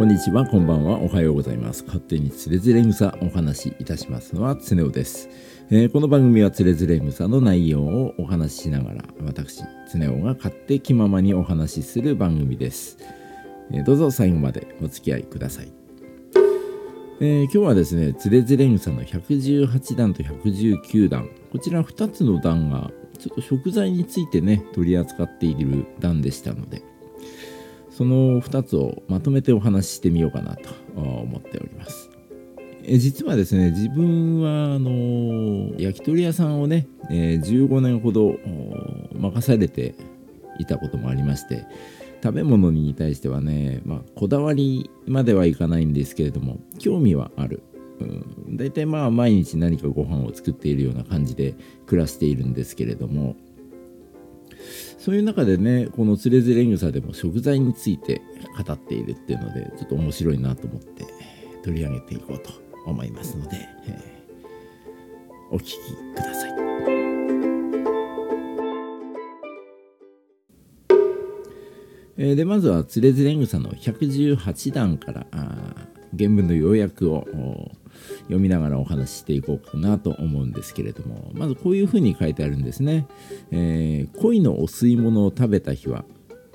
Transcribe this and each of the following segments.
こんにちは、こんばんは、おはようございます。勝手につれづれ草お話しいたしますのはつねおです、えー、この番組はつれづれ草の内容をお話ししながら、私、つねおが勝手気ままにお話しする番組です。えー、どうぞ最後までお付き合いください。えー、今日はですね、つれづれ草の118段と119段、こちら2つの段がちょっと食材についてね、取り扱っている段でしたので、その2つをまとめてお話ししてみようかなと思っております。え実はですね自分はあの焼き鳥屋さんをね、え、15年ほど任されていたこともありまして食べ物に対してはね、まあ、こだわりまではいかないんですけれども興味はある、うん、大体まあ毎日何かご飯を作っているような感じで暮らしているんですけれどもそういう中でねこのつれづれ草でも食材について語っているっていうのでちょっと面白いなと思って取り上げていこうと思いますので、えー、お聞きください。えー、でまずはつれづれ草の118段から原文の要約を読みながらお話ししていこうかなと思うんですけれどもまずこういうふうに書いてあるんですね、えー、恋のお吸い物を食べた日は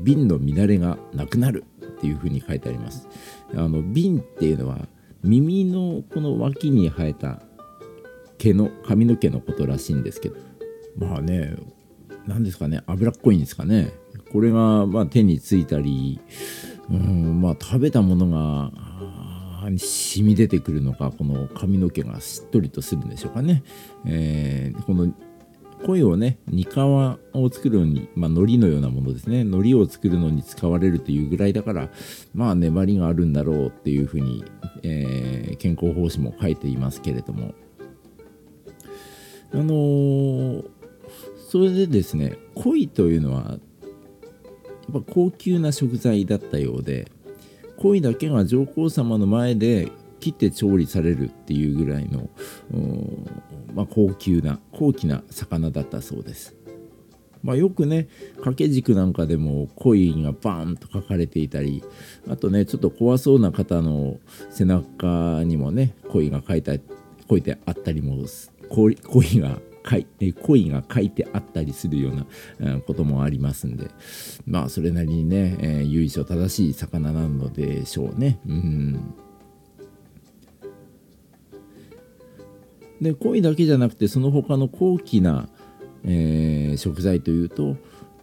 瓶の乱れがなくなるっていうふうに書いてあります。あの瓶っていうのは耳のこの脇に生えた毛の髪の毛のことらしいんですけど。まあね何ですかね脂っこいんですかね。これがま手についたりうんまあ食べたものがに染み出てくるのかこの髪の毛がしっとりとするんでしょうかね、えー、この声をね煮皮を作るのに、まあ、海苔のようなものですね。海苔を作るのに使われるというぐらいだからまあ粘りがあるんだろうっていうふうに、えー、健康奉仕も書いていますけれども。あのー、それでですね鯉というのはやっぱ高級な食材だったようで鯉だけが上皇様の前で切って調理されるっていうぐらいの、まあ、高級な高貴な魚だったそうです。まあ、よくね掛け軸なんかでも鯉がバーンと書かれていたりあとねちょっと怖そうな方の背中にもね鯉が書いて書いてあったりも鯉が恋が書いてあったりするようなこともありますんでまあそれなりにね、えー、由緒正しい魚なのでしょうね。うんで鯉だけじゃなくてその他の高貴な、えー、食材というと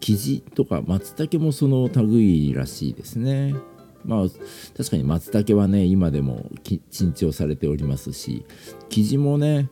生地とか松茸もその類らしいですね。まあ確かに松茸はね今でも珍重されておりますし生地もね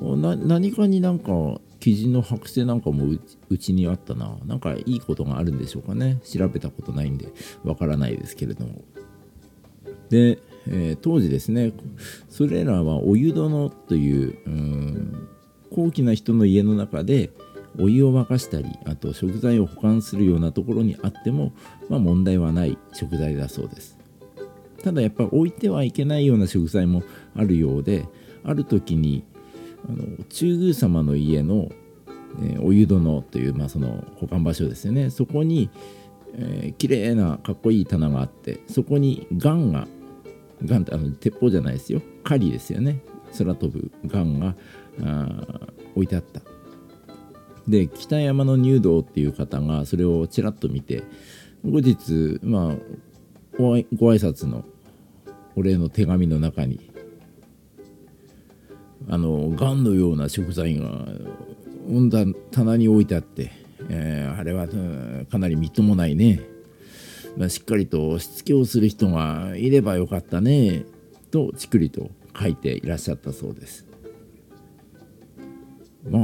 何かになんか生地の剥製なんかもうちにあったな。なんかいいことがあるんでしょうかね。調べたことないんでわからないですけれども。で、えー、当時ですねそれらはお湯殿というう高貴な人の家の中でお湯を沸かしたりあと食材を保管するようなところにあっても、まあ、問題はない食材だそうです。ただやっぱ置いてはいけないような食材もあるようである時に中宮様の家の、えー、お湯殿という、まあ、その保管場所ですよね。そこに、えー、綺麗なかっこいい棚があってそこにガンがガンってあの鉄砲じゃないですよ。狩りですよね。空飛ぶガンが置いてあった。で北山の入道っていう方がそれをちらっと見て後日まあご挨拶のお礼の手紙の中にあのがんのような食材が温暖棚に置いてあって、えー、あれはかなりみっともないね、まあ、しっかりとしつけをする人がいればよかったねとちくりと書いていらっしゃったそうです。ま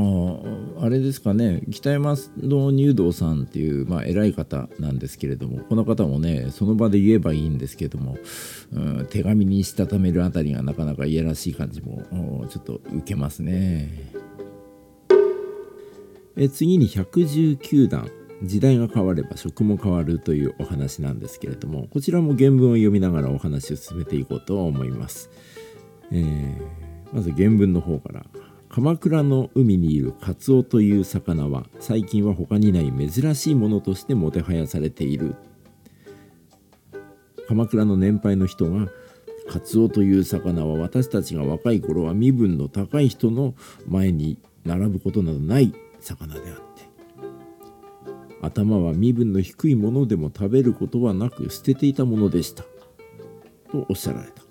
ああれですかね北山の入道さんっていう、まあ、偉い方なんですけれどもこの方もねその場で言えばいいんですけども、うん、手紙にしたためるあたりがなかなかいやらしい感じもちょっと受けますね。え次に119段。時代が変われば食も変わるというお話なんですけれどもこちらも原文を読みながらお話を進めていこうと思います、えー、まず原文の方から。鎌倉の海にいるカツオという魚は最近は他にない珍しいものとしてもてはやされている。鎌倉の年配の人がカツオという魚は私たちが若い頃は身分の高い人の前に並ぶことなどない魚であって頭は身分の低いものでも食べることはなく捨てていたものでした。とおっしゃられた。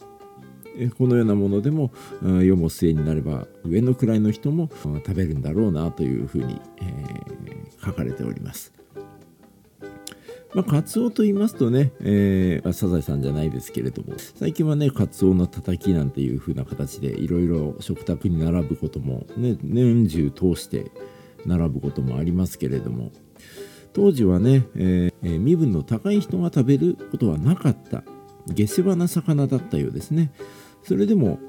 このようなものでも世も末になれば上の位の人も食べるんだろうなというふうに、えー、書かれております。まあ、カツオと言いますとね、えー、サザエさんじゃないですけれども最近はねカツオのたたきなんていう風な形でいろいろ食卓に並ぶことも、ね、年中通して並ぶこともありますけれども当時はね、えー、身分の高い人が食べることはなかった下世話な魚だったようですねそれでも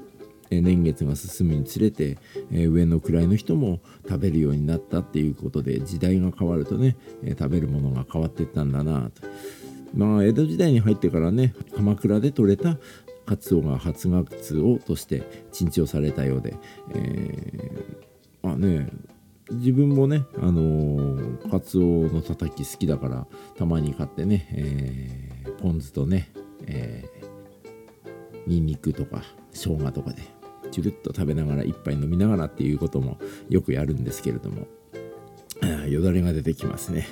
年月が進むにつれて、上の位の人も食べるようになったっていうことで時代が変わるとね、食べるものが変わっていったんだなと。まあ江戸時代に入ってからね鎌倉で採れたカツオが初ガツオとして珍重されたようで、えー、まあね自分もね、あのー、カツオのたたき好きだからたまに買ってね、えー、ポン酢とね、えー、ニンニクとか生姜とかでチュルッと食べながら一杯飲みながらっていうこともよくやるんですけれどもよだれが出てきますね。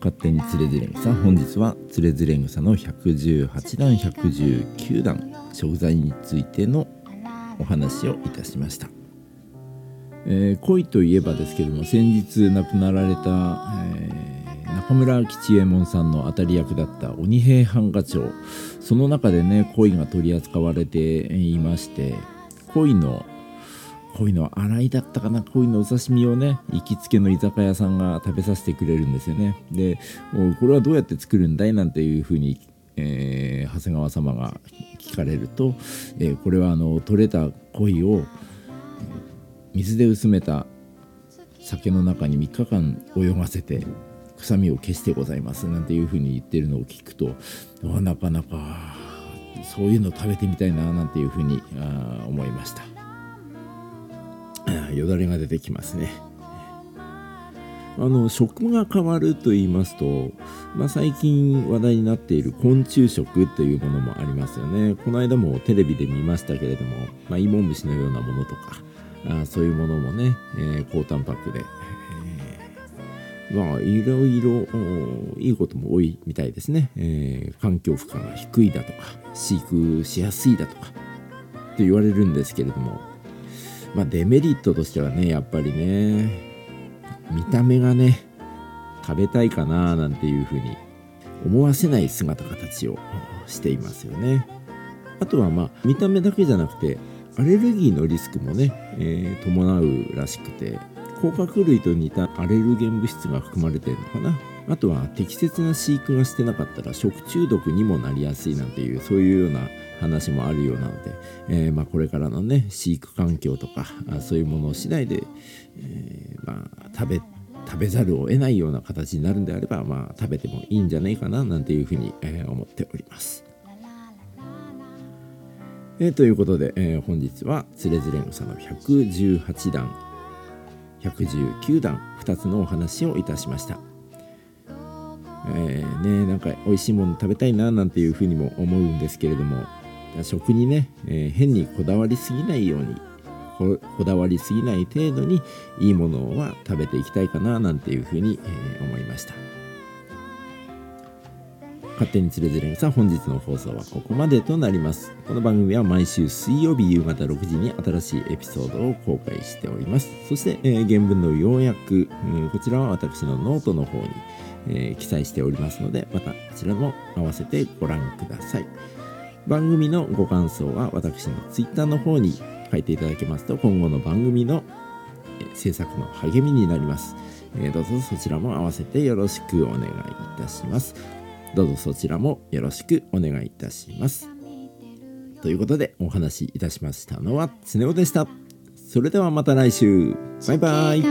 勝手につれづれ草本日はつれづれ草の118段119段食材についてのお話をいたしました。えー、恋といえばですけども先日亡くなられた、えー、中村吉右衛門さんの当たり役だった鬼平犯科帳。その中でね恋が取り扱われていまして恋の恋の洗いだったかな恋のお刺身をね行きつけの居酒屋さんが食べさせてくれるんですよね。でこれはどうやって作るんだい？なんていうふうに、えー、長谷川様が聞かれると、え、これはあの取れた恋を水で薄めた酒の中に3日間泳がせて臭みを消してございますなんていうふうに言ってるのを聞くとなかなかそういうの食べてみたいななんていうふうに思いました。よだれが出てきますね。あの食が変わると言いますと、まあ、最近話題になっている昆虫食というものもありますよね。この間もテレビで見ましたけれども、まあ、芋虫のようなものとかあそういうものもね、えー、高タンパクで、えー、まあいろいろいいことも多いみたいですね、えー、環境負荷が低いだとか飼育しやすいだとかと言われるんですけれども。まあデメリットとしてはねやっぱりね見た目がね食べたいかななんていうふうに思わせない姿形をしていますよね。あとはまあ見た目だけじゃなくてアレルギーのリスクもね、えー、伴うらしくて甲殻類と似たアレルゲン物質が含まれてるのかなあとは適切な飼育がしてなかったら食中毒にもなりやすいなんていうそういうような話もあるようなので、えー、まあ、これからのね飼育環境とかそういうもの次第で、えー、まあ、食べ食べざるを得ないような形になるんであれば、まあ、食べてもいいんじゃないかななんていうふうに、えー、思っております。えー、ということで、えー、本日はつれづれ草の118段119段2つのお話をいたしました。えー、ねなんか美味しいもの食べたいななんていうふうにも思うんですけれども食にね、えー、変にこだわりすぎないようにこだわりすぎない程度にいいものは食べていきたいかななんていうふうに、えー、思いました。勝手につれづれんさん本日の放送はここまでとなります。この番組は毎週水曜日夕方6時に新しいエピソードを公開しております。そして、えー、原文の要約、うん、こちらは私のノートの方に、えー、記載しておりますのでまたこちらも合わせてご覧ください。番組のご感想は私の Twitter の方に書いていただけますと今後の番組の制作の励みになります、えー、どうぞそちらも合わせてよろしくお願いいたします。どうぞそちらもよろしくお願いいたします。ということでお話しいたしましたのはつねおでした。それではまた来週。バイバイ。